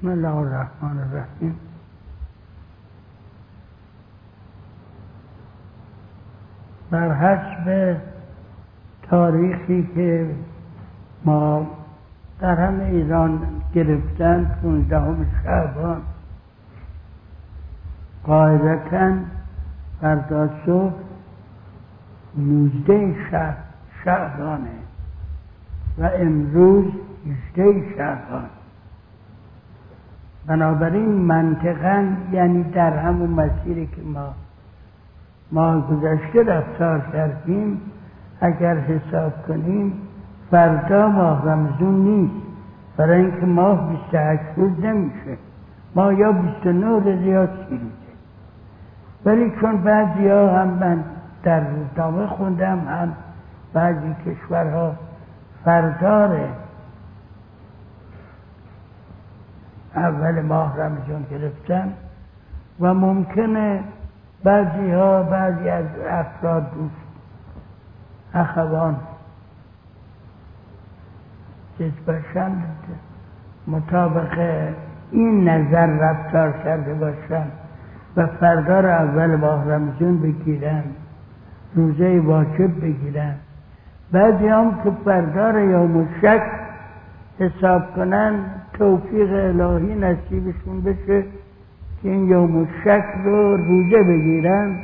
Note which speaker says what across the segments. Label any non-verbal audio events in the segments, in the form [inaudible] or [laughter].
Speaker 1: بسم الله الرحمن الرحیم. بر حسب تاریخی که ما در همه ایران گرفتن پونزدهم شعبان قاعدتا فردا صبح نوزده شعبانه و امروز هجده شعبان. بنابراین منطقا یعنی در همون مسیری که ما ما گذشته رفتار کردیم اگر حساب کنیم فردا ماه رمزون نیست. برای اینکه ماه 28 روز نمیشه. ما یا 29 روز یا 30 روزه ولی چون بعضی ها هم من در روزنامه خوندم هم بعضی کشورها فردار اول ماه رمزون گرفتن و ممکنه بعضی ها بعضی از افراد دوست اخوان باشند مطابق این نظر رفتار کرده باشند و فردا را اول ماه رمزون بگیرن روزه واجب بگیرن. بعضی هم که فردا یا مشک حساب کنن توفیق الهی نصیبشون بشه که این یوم شک رو روزه بگیرن.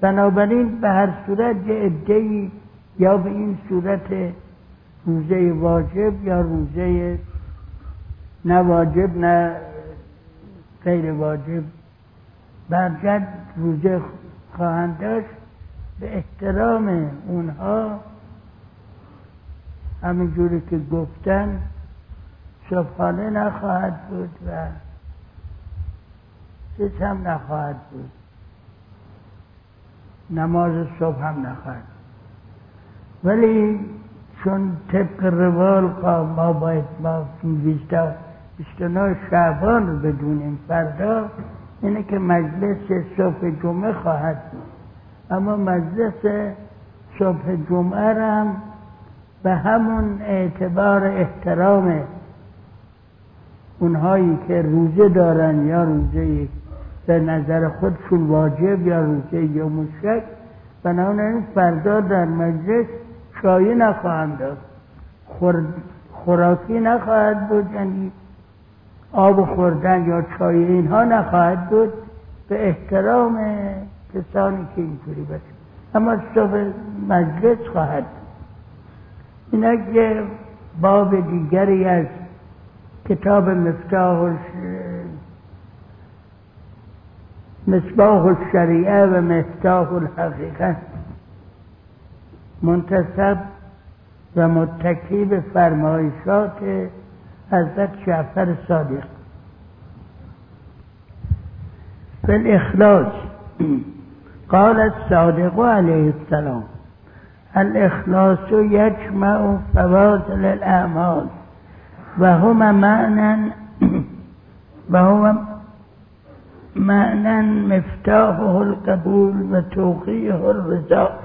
Speaker 1: بنابراین به هر صورت یه عدهای یا به این صورت روزه واجب یا روزه نه واجب نه غیر واجب. برگرد روزه خواهند داشت. به احترام اونها همینجوری که گفتن صبحانه نخواهد بود و چیز هم نخواهد بود. نماز صبح هم نخواهد ولی چون طبق روال ما باید ما بیشتر شعبان رو بدونیم فردا اینه که مجلس صبح جمعه خواهد بود. اما مجلس صبح جمعه هم به همون اعتبار احترام اونهایی که روزه دارن یا روزه به نظر خودشون واجب یا روزه یا مشک بنابراین فردا در مجلس چایی نخواهند داد خوراکی نخواهد بود یعنی آب خوردن یا چای اینها نخواهد بود. به احترام کسانی که اینطوری باشه. اما صبح مجلس خواهد این یه باب دیگری از کتاب مفتاح مصباح الشریعه و مفتاح الحقیقه. منتصب و متکی به فرمایشات حضرت جعفر صادق. الاخلاص. قال الصادق عليه السلام الاخلاص يجمع فواصل الاعمال وهما معنى [clears throat] وهو معنى مفتاحه القبول وتوقيه الرضا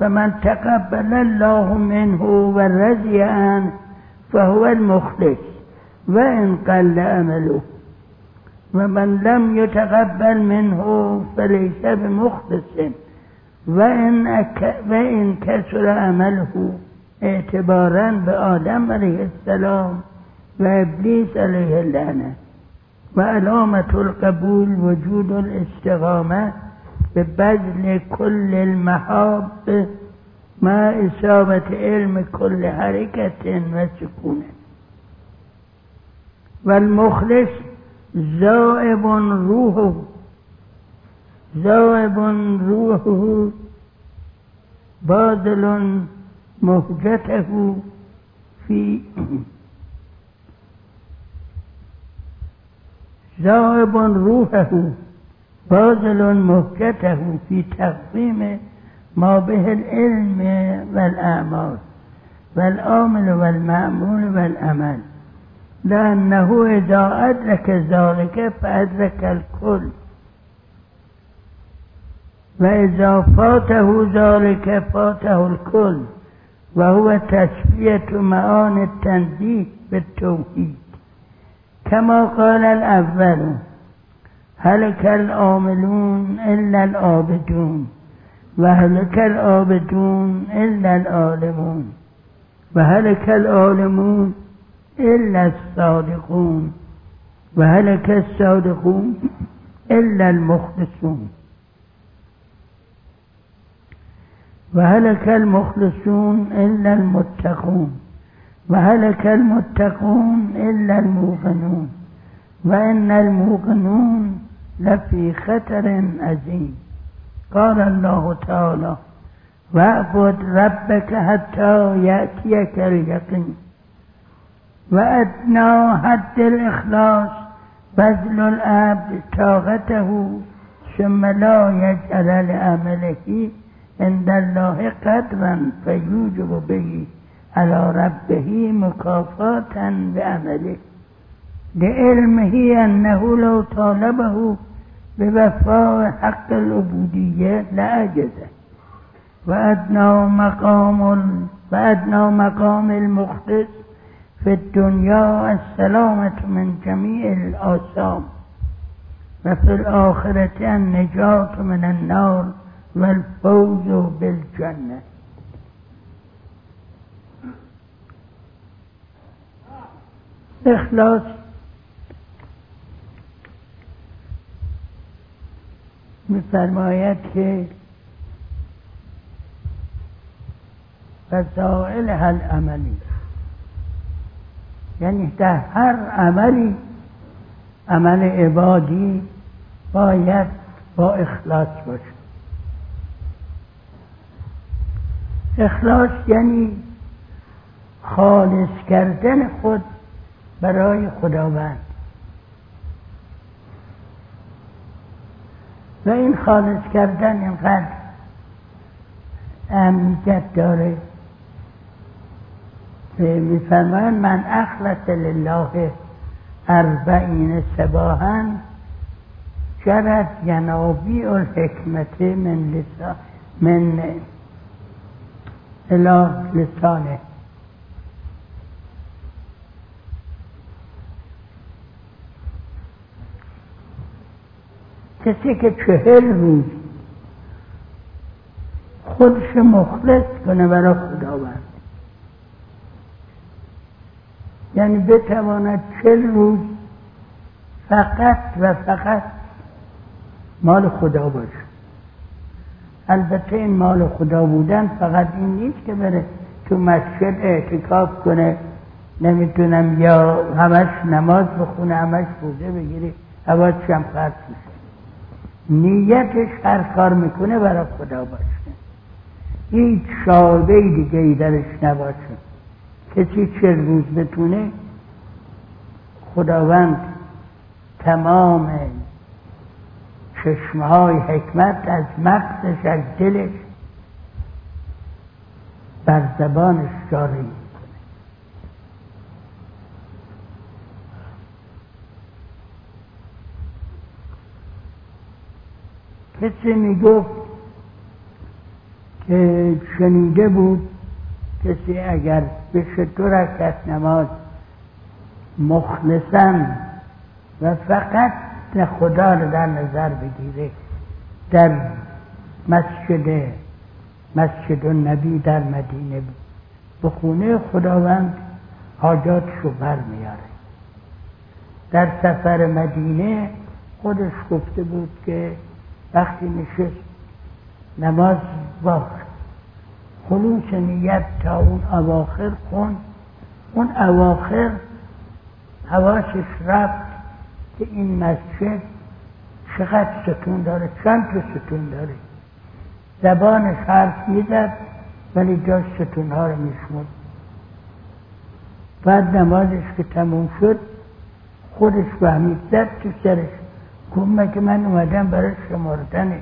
Speaker 1: فمن تقبل الله منه ورضي عنه فهو المخلص وإن قل أمله ومن لم يتقبل منه فليس بمخلص وإن. وإن كسر عمله اعتبارا بآدم عليه السلام وإبليس عليه اللعنة وعلامة القبول وجود الاستقامة ببذل كل المحاب مع إصابة علم كل حركة وسكون والمخلص زائب روحه. زائب روحه. باذل مهجته في ذاهب روحه باذل مهجته في تقديم ما به العلم والأعمال والآمل والمعمول والأمل لأنه إذا أدرك ذلك فأدرك الكل. وإذا فاته ذلك فاته الكل. وهو تسوية معاني التنزيه بالتوحيد كما قال الأول هلك العاملون إلا العابدون وهلك العابدون إلا العالمون وهلك العالمون إلا الصادقون وهلك الصادقون إلا المخلصون. وهلك المخلصون إلا المتقون وهلك المتقون إلا الموقنون وإن الموقنون لفي خطر عظيم. قال الله تعالى واعبد ربك حتى يأتيك اليقين وأدنى حد الإخلاص بذل العبد طاقته ثم لا يجعل لعمله عند الله قدرا فيوجب به على ربه مكافاة بعمله. لعلمه أنه لو طالبه بوفاء حق العبودية لأجزه. وأدنى مقام وأدنى مقام المخلص في الدنيا السلامة من جميع الآثام. وفي الآخرة النجاة من النار. والفوز بالجنة. اخلاص. میفرماید که فضائل هل عملی. یعنی در هر عملی عمل عبادی باید با اخلاص باشه. اخلاص یعنی خالص کردن خود برای خداوند. و این خالص کردن اینقدر اهمیت داره که میفرمایند من اخلص لله اربعین سباها جرد ینابی الحکمت من لسان من اله لسانه. کسی که چهل روز خودش مخلص کنه برای خداوند. یعنی بتواند چهل روز فقط و فقط مال خدا باشه. البته این مال خدا بودن فقط این نیست که بره تو مسجد اعتکاف کنه. نمی‌تونم یا همش نماز بخونه همش بوده بگیری حواسش هم خرد نیتش هر کار می‌کنه برای خدا باشه هیچ شعبه دیگه ای درش نباشه. کسی چه روز بتونه خداوند تمام چشمه های حکمت از مغزش از دلش بر زبانش جاری کسی می‌گفت که شنیده بود کسی اگر به دو رکت نماز مخلصن و فقط خدا رو در نظر بگیره. در مسجد مسجد نبی در مدینه به خونه خداوند حاجاتشو بر میاره. در سفر مدینه خودش گفته بود که وقتی نشست نماز با خلوص نیت تا اون اواخر کن اون اواخر حواسش رفت. که این مسجد چقدر ستون داره؟ چند تا ستون داره؟ زبانش حرف می‌زد ولی جاش ستون ها رو میشمود بعد نمازش که تموم شد خودش فهمید زد تو سرش. گفت که من اومدم برای شماردن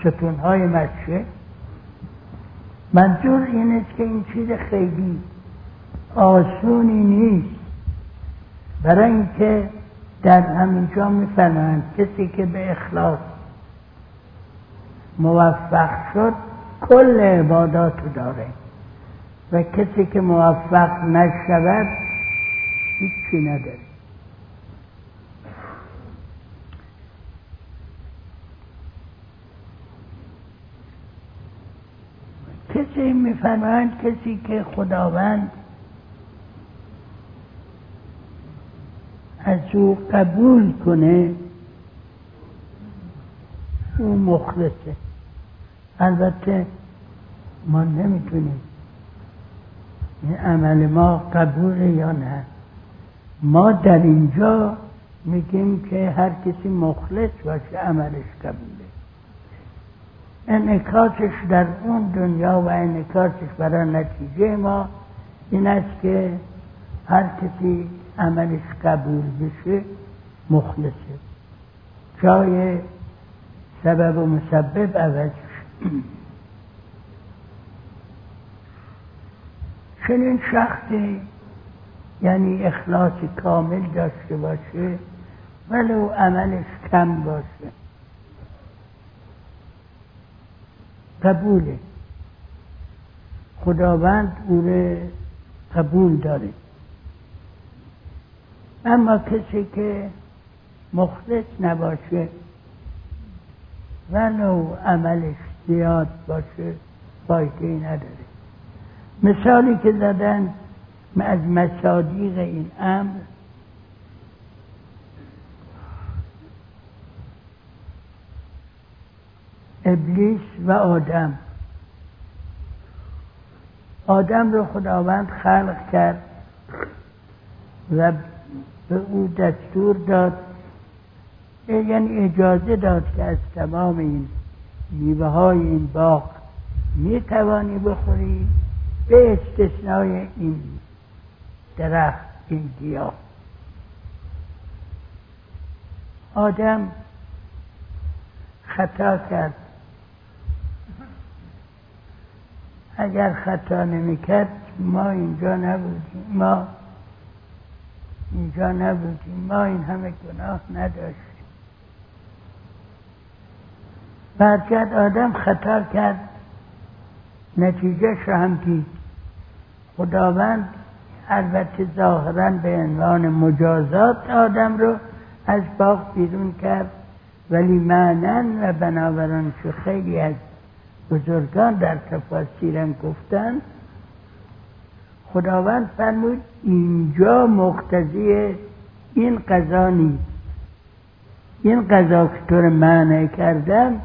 Speaker 1: ستون های مسجد؟ منظور این است که این چیز خیلی آسونی نیست. برای اینکه در همینجا میفرمایند کسی که به اخلاص موفق شد کل عبادات رو داره. و کسی که موفق نشود هیچی نداره. کسی میفرمایند کسی که خداوند از او قبول کنه او مخلصه. البته ما نمی‌تونیم این عمل ما قبول یا نه. ما در اینجا میگیم که هر کسی مخلص باشه عملش قبوله. انعکاسش در اون دنیا و انعکاسش برای نتیجه ما این است که هر کسی عملش قبول بشه مخلصه. جای سبب و مسبب عوض چنین شخصی یعنی اخلاص کامل داشته باشه ولو عملش کم باشه. قبوله. خداوند او قبول داره. اما کسی که مخلص نباشه ولو عملش زیاد باشه فایده نداره. مثالی که زدن از مصادیق این امر ابلیس و آدم. آدم رو خداوند خلق کرد و به او دستور داد. یعنی اجازه داد که از تمام این میوه های این باغ می توانی بخوری به استثنای این درخت این گیاه. آدم خطا کرد. اگر خطا نمی‌کرد ما اینجا نبودیم. ما اینجا نبودیم ما این همه گناه نداشتیم. برکت آدم خطا کرد. نتیجه هم دید. خداوند البته ظاهرا به عنوان مجازات آدم رو از باغ بیرون کرد ولی معنن و بنابران که خیلی از بزرگان در تفاسیرم گفتن خداوند فرمود اینجا مقتضی این قضا نیست. این قضا که طور معنی کردم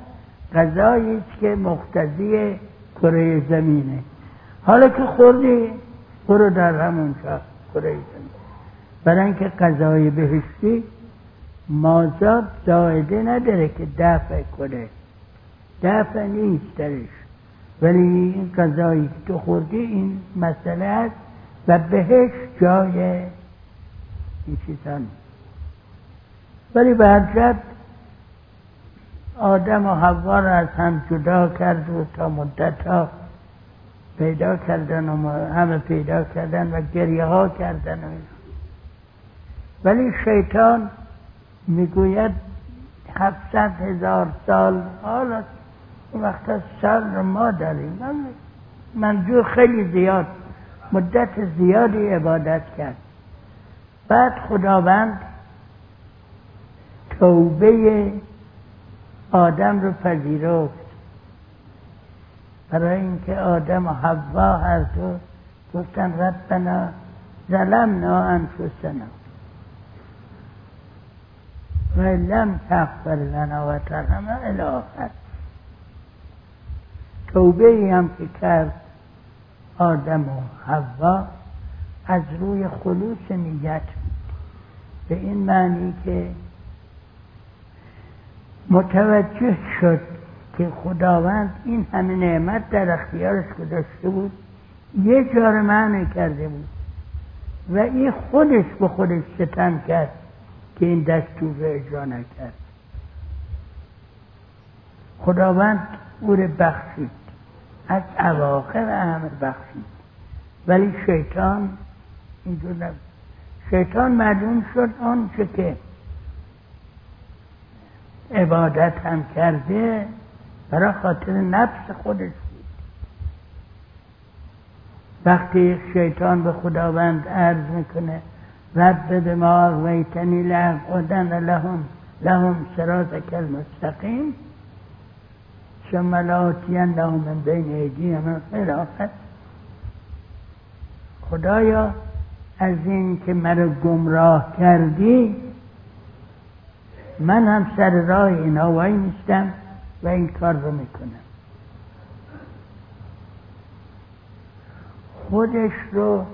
Speaker 1: قضایی که مقتضی کره زمینه. حالا که خوردی برو در همون کره زمین برای اینکه قضای بهشتی مازاد زایده نداره که دفع کنه. دفع نیست درش. ولی این قضایی که تو خوردی این مسئله است و بهش جای این چیزان ولی به آدم و حوا را از هم جدا کرد و تا مدت ها پیدا کردن و همه پیدا کردن و گریه ها کردن ولی شیطان می‌گوید هفتصد هزار سال حالا این وقت سال رو ما داریم. منجور خیلی زیاد مدت زیادی عبادت کرد. بعد خداوند توبه آدم رو پذیرفت. برای اینکه آدم و حوا هر دو گفتن ربنا ظلمنا انفسنا و لم تغفر لنا و ترحمنا الاخر توبه ای هم که کرد آدم و حوا از روی خلوص نیت به این معنی که متوجه شد که خداوند این همه نعمت در اختیارش گذاشته بود یه جار معنی کرده بود و این خودش به خودش ستم کرد که این دستور رو اجرا نکرد. خداوند او رو بخشید. از اواخر امر بخشید. ولی شیطان اینجور شیطان معلوم شد آنچه که عبادت هم کرده برای خاطر نفس خودش بود. وقتی شیطان به خداوند عرض می‌کنه رب به ما ویتنی لهم لهم سراتک المستقیم ثم لآتین من بین ایدیهم خلافت. خدایا از این که مرا گمراه کردی من هم سر راه اینا وای نیستم و این کار رو می‌کنم. خودش رو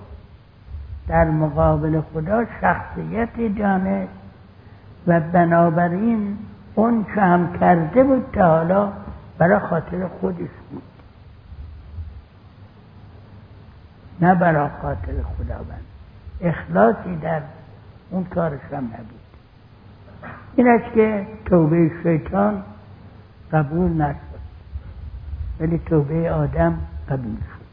Speaker 1: در مقابل خدا شخصیت دانست و بنابراین اون که هم کرده بود تا حالا برای خاطر خودش بود. نه برای خاطر خداوند. اخلاصی در اون کارش هم نبود. این است که توبه شیطان قبول نشد. ولی توبه آدم قبول شد.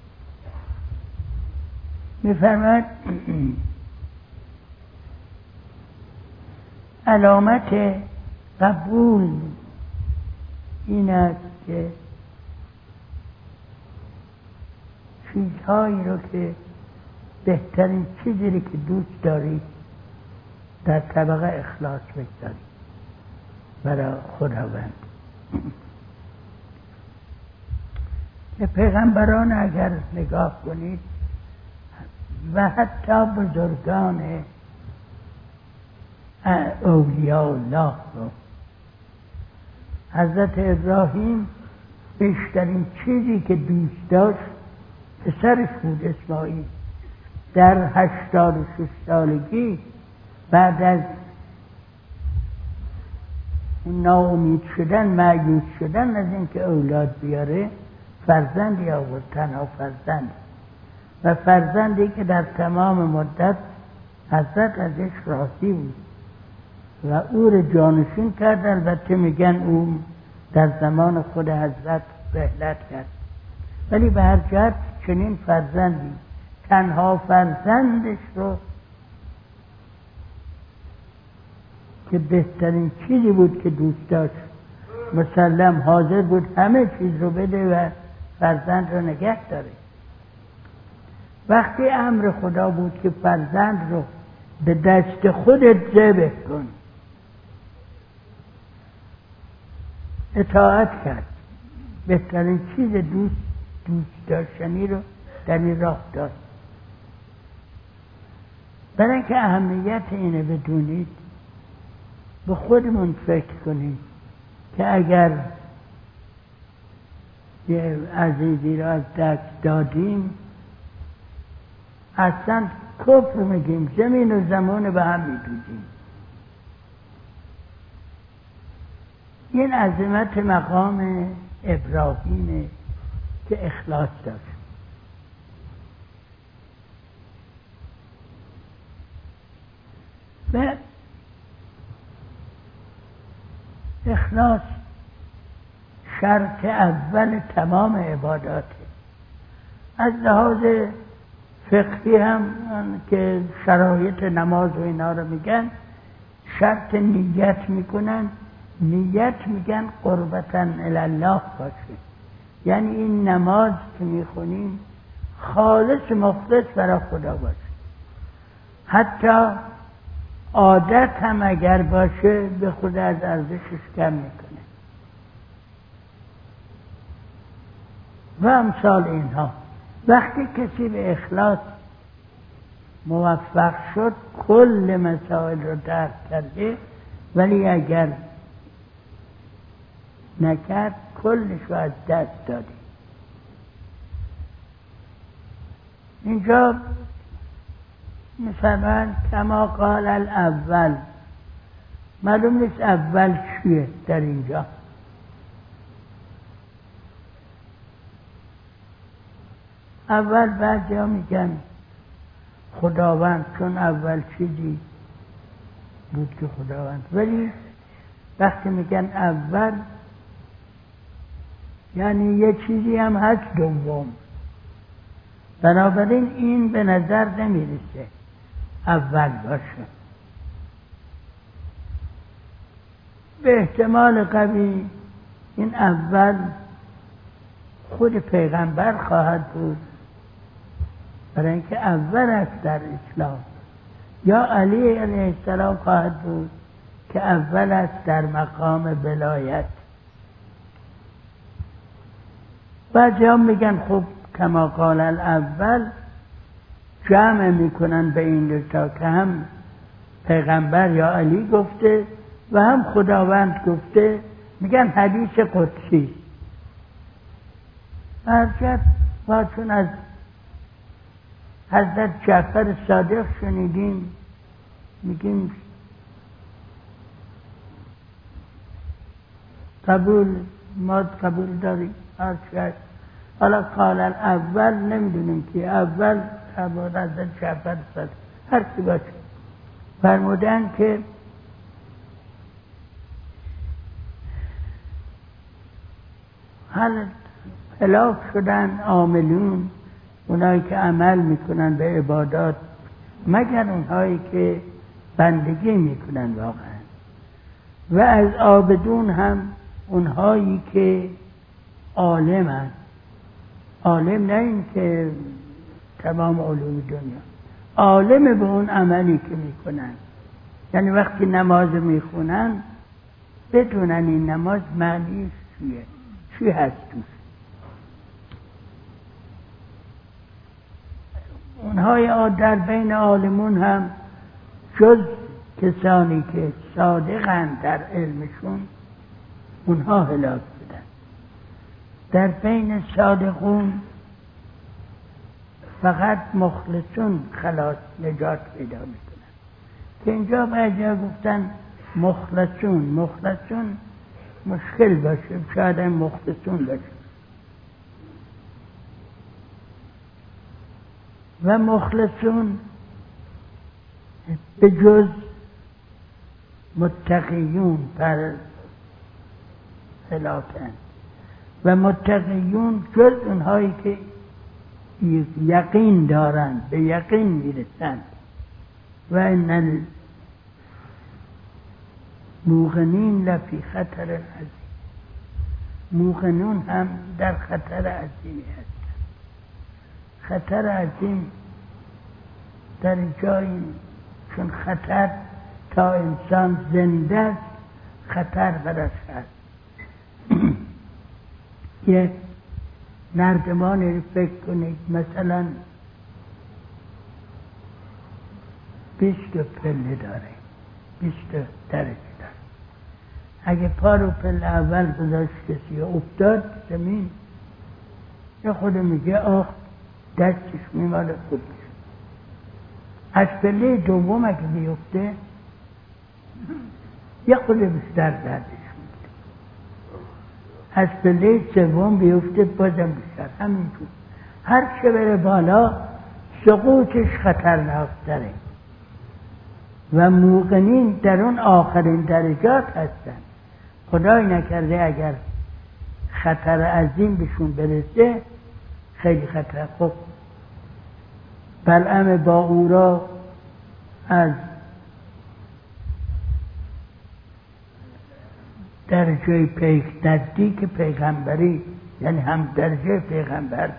Speaker 1: میفرماد [clears throat] علامت قبول این است که چیزهایی رو که بهترین چیزی رو که دوست داری در طبقه اخلاص بگذاری برای خداوند. که پیغمبران اگر نگاه کنید و حتی بزرگان اولیاء الله رو حضرت ابراهیم بیشترین چیزی که دوست داشت پسرش بود اسماعیل. در هشتاد و شش سالگی بعد از ناامید شدن معیوز شدن از اینکه اولاد بیاره فرزندی آورد تنها فرزند. و فرزندی که در تمام مدت حضرت ازش راضی بود. و او رو جانشین کرد البته میگن او در زمان خود حضرت رحلت کرد. ولی به هر جهت چنین فرزندی تنها فرزندش رو که بهترین چیزی بود که دوست داشت مسلم حاضر بود همه چیز رو بده و فرزند رو نگه داره. وقتی امر خدا بود که فرزند رو به دست خودت ذبح کن. اطاعت کرد. بهترین چیز دوست دوست داشتنی رو در این راه داد. برای اینکه اهمیت اینه بدونید به خودمون فکر کنید که اگر یه عزیزی رو از دست دادیم اصلا کفر میگیم زمین و زمان به هم میدوزیم. این عظمت مقام ابراهیمه که اخلاص داشت. و اخلاص شرط اول تمام عباداته. از لحاظ فقهی هم که شرایط نماز و اینا رو میگن شرط نیت می‌کنن. نیت میگن قربتا الله باشه. یعنی این نماز که می‌خونیم خالص مخلص برای خدا باشه. حتی عادت هم اگر باشه به خود از ارزشش کم می‌کنه. و امثال اینها. وقتی کسی به اخلاص موفق شد کل مسائل رو درک کرده ولی اگر نکرد کلش رو از دست داده. اینجا مثلا کما قال الاول. معلوم نیست اول چیه در اینجا. اول بعد ها میگن خداوند چون اول چیزی بود که خداوند. ولی وقتی میگن اول یعنی یه چیزی هم هست دوم. بنابراین این به نظر نمی‌رسه اول باشه. به احتمال قوی این اول خود پیغمبر خواهد بود. برای اینکه اول است در اسلام. یا علی علیه السلام خواهد بود که اول است در مقام بلایت بعضی هم میگن خب کما قال الاول جمع می‌کنن به این دوتا که هم پیغمبر یا علی گفته و هم خداوند گفته میگن حدیث قدسی. هرچند ما چون از حضرت جعفر صادق شنیدیم میگیم قبول ما قبول داریم. هرچند حالا قال اول نمی‌دونیم که اول از جعفر صادق هر کی باشه. فرمودن که هل هلاک شدن عاملون اونایی که عمل می‌کنن به عبادات مگر اونهایی که بندگی می‌کنن واقعا. و از آبدون هم اونهایی که عالمن عالم نه این که تمام علوم دنیا. عالم به اون عملی که می‌کنن. یعنی وقتی نماز می‌خونن بدونن این نماز معنیش چیه؟ چی هست توش اونهای در بین عالمون هم جز کسانی که صادقند در علمشون اونها هلاک در بین صادقون فقط مخلصون خلاص نجات پیدا می‌کنن. که اینجا بعضی گفتن مخلصون مخلصون مشکل باشه شاید مخلصون باشه. و مخلصون به جز متقیون پر خلافن. و متقیون جز اونهایی که یقین دارند به یقین می‌رسند. و ان موغنین لفی خطر عظیم موغنون هم در خطر عظیمی هستند. خطر عظیم در جایی چون خطر تا انسان زنده خطر برش هست. [clears throat] یک نردمانی رو فکر کنید. مثلا بیست پله داره. بیست درجه داره. اگه پا رو پله اول گذاشت کسی افتاد زمین. یا خود میگه آخ دستش میماله خود از پله دوم اگه بیفته یه خود بیشتر دردش از پله سوم بیفته بازم بیشتر. همینجور هر چه بره بالا سقوطش خطرناکتره و موقنین در اون آخرین درجات هستن. خدای نکرده اگر خطر عظیم بهشون برسه خیلی خطر. خوب بلعم با او از درجه پیغ نزدیک پیغمبری یعنی هم درجه پیغمبر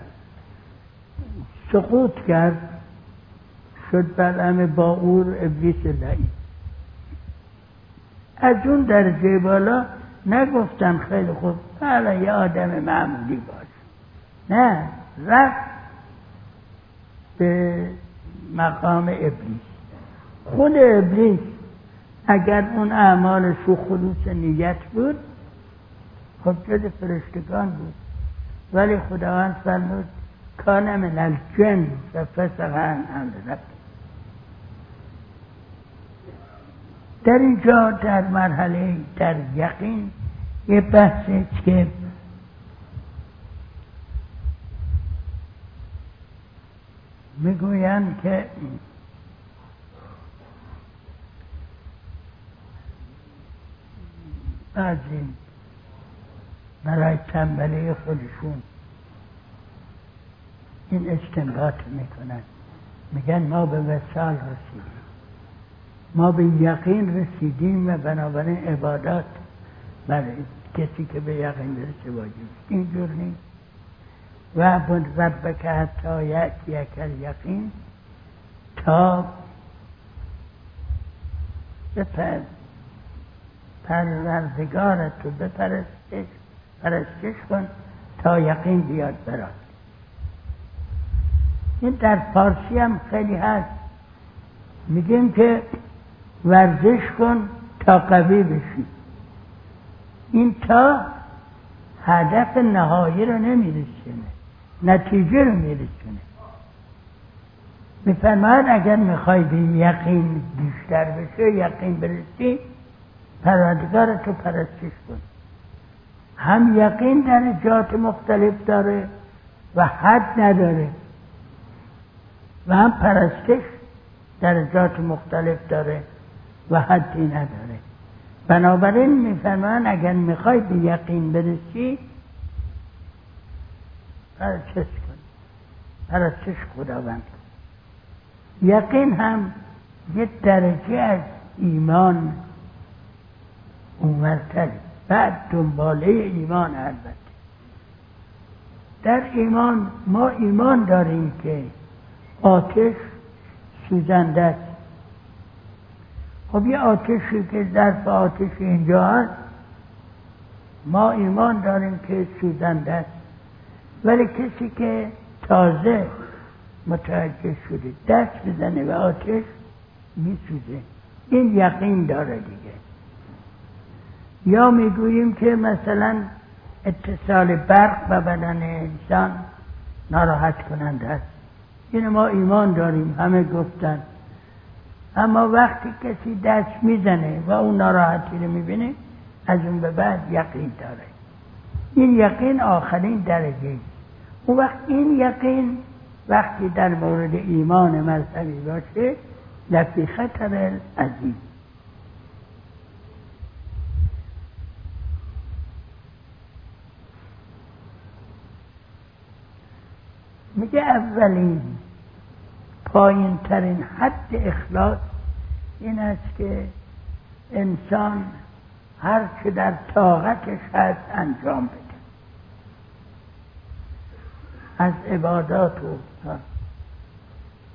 Speaker 1: سقوط کرد شد بلعم با اور ابلیس لعی. از اون درجه بالا نگفتن خیلی خوب حالا یه آدم معمولی باش. نه رفت به مقام ابلیس. خود ابلیس اگر اون اعمالش و خلوص نیت بود خب جز فرشتگان بود. ولی خداوند فرمود کان من الجن و فسق عن امر در اینجا در مرحله در یقین یه بحث که می‌گویند که بعضی برای تنبلی خودشون. این استنباط می‌کنن. میگن ما به وسال رسیدیم. ما به یقین رسیدیم و بنابراین عبادات برای کسی که به یقین برسه واجب اینجور نیست. و بود ربک حتی یکل یقین تا بپر پروردگارت رو بپرستش پرستش کن تا یقین بیاد برات. این در فارسی هم خیلی هست. میگیم که ورزش کن تا قوی بشی. این تا هدف نهایی رو نمیرسونه نتیجه رو میرسونه. میفرماید اگر می‌خوای به یقین بیشتر بشه یقین برسی پروردگار تو پرستش کن. هم یقین در جات مختلف داره و حد نداره و هم پرستش درجات مختلف داره و حدی نداره. بنابراین میفرمان اگر می‌خوای به یقین برسی پرستش کن. پرستش خداوند. یقین هم یه درجه از ایمان اونورتره بعد دنباله ایمان البته. در ایمان ما ایمان داریم که آتش سوزنده است. خب یه آتشی که ظرف آتش اینجا هست ما ایمان داریم که سوزنده است. ولی کسی که تازه متوجه شده دست بزنه و آتش میسوزه. این یقین داره دیگه. یا می‌گوییم که مثلا اتصال برق به بدن انسان ناراحت کننده است. این ما ایمان داریم همه گفتن. اما وقتی کسی دست می‌زنه و اون ناراحتی رو می‌بینه از اون به بعد یقین داره. این یقین آخرین درجه اون وقت این یقین وقتی در مورد ایمان مذهبی باشه لفی خطر عظیم میگه اولین پایین ترین حد اخلاص این است که انسان هر چه در طاقتش هست انجام بده. از عبادات و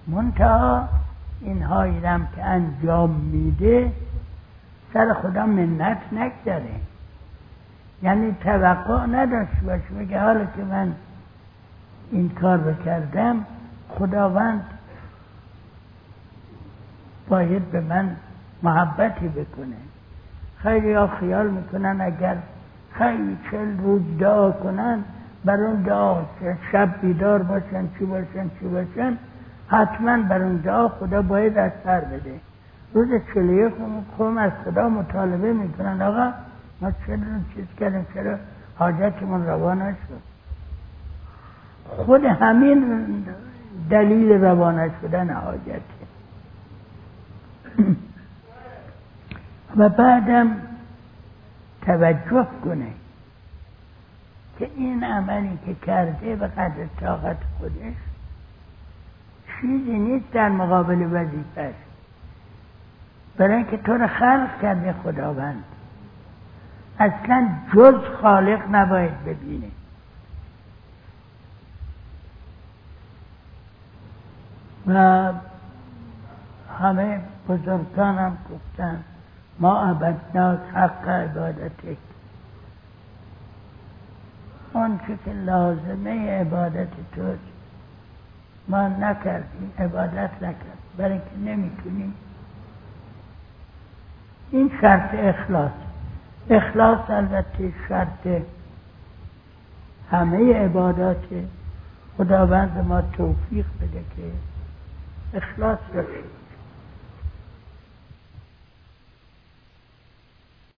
Speaker 1: منتها اینهایی هم که انجام میده سر خدا منت نگذاره یعنی توقع نداشت باشه. بگه حالا که من این کار بکردم خداوند باید به من محبتی بکنه. خیلی ها خیال می‌کنن اگر خیلی چل روز دعا کنن بر اون دعا شب بیدار باشن چی باشن چی باشن حتما بر اون دعا خدا باید از سر بده. روز چلیه قوم از خدا مطالبه می‌کنن آقا ما چرا چیز کردیم چرا حاجتمون روا نشد؟ خود همین دلیل روانه شدن حاجته و بعدم توجه کنه که این عملی که کرده به قدر طاقت خودش چیزی نیست در مقابل وظیفش برای اینکه تو رو خلق کرده خداوند. اصلا جز خالق نباید ببینه. و همه بزرگان هم گفتن ما عبدناک حق عبادتک اون که لازمه عبادت توست. ما نکردیم عبادت نکرد برای اینکه نمی‌تونیم. این شرط اخلاص. اخلاص البته شرط همه عبادات خداوند ما توفیق بده که إخلاص يكفي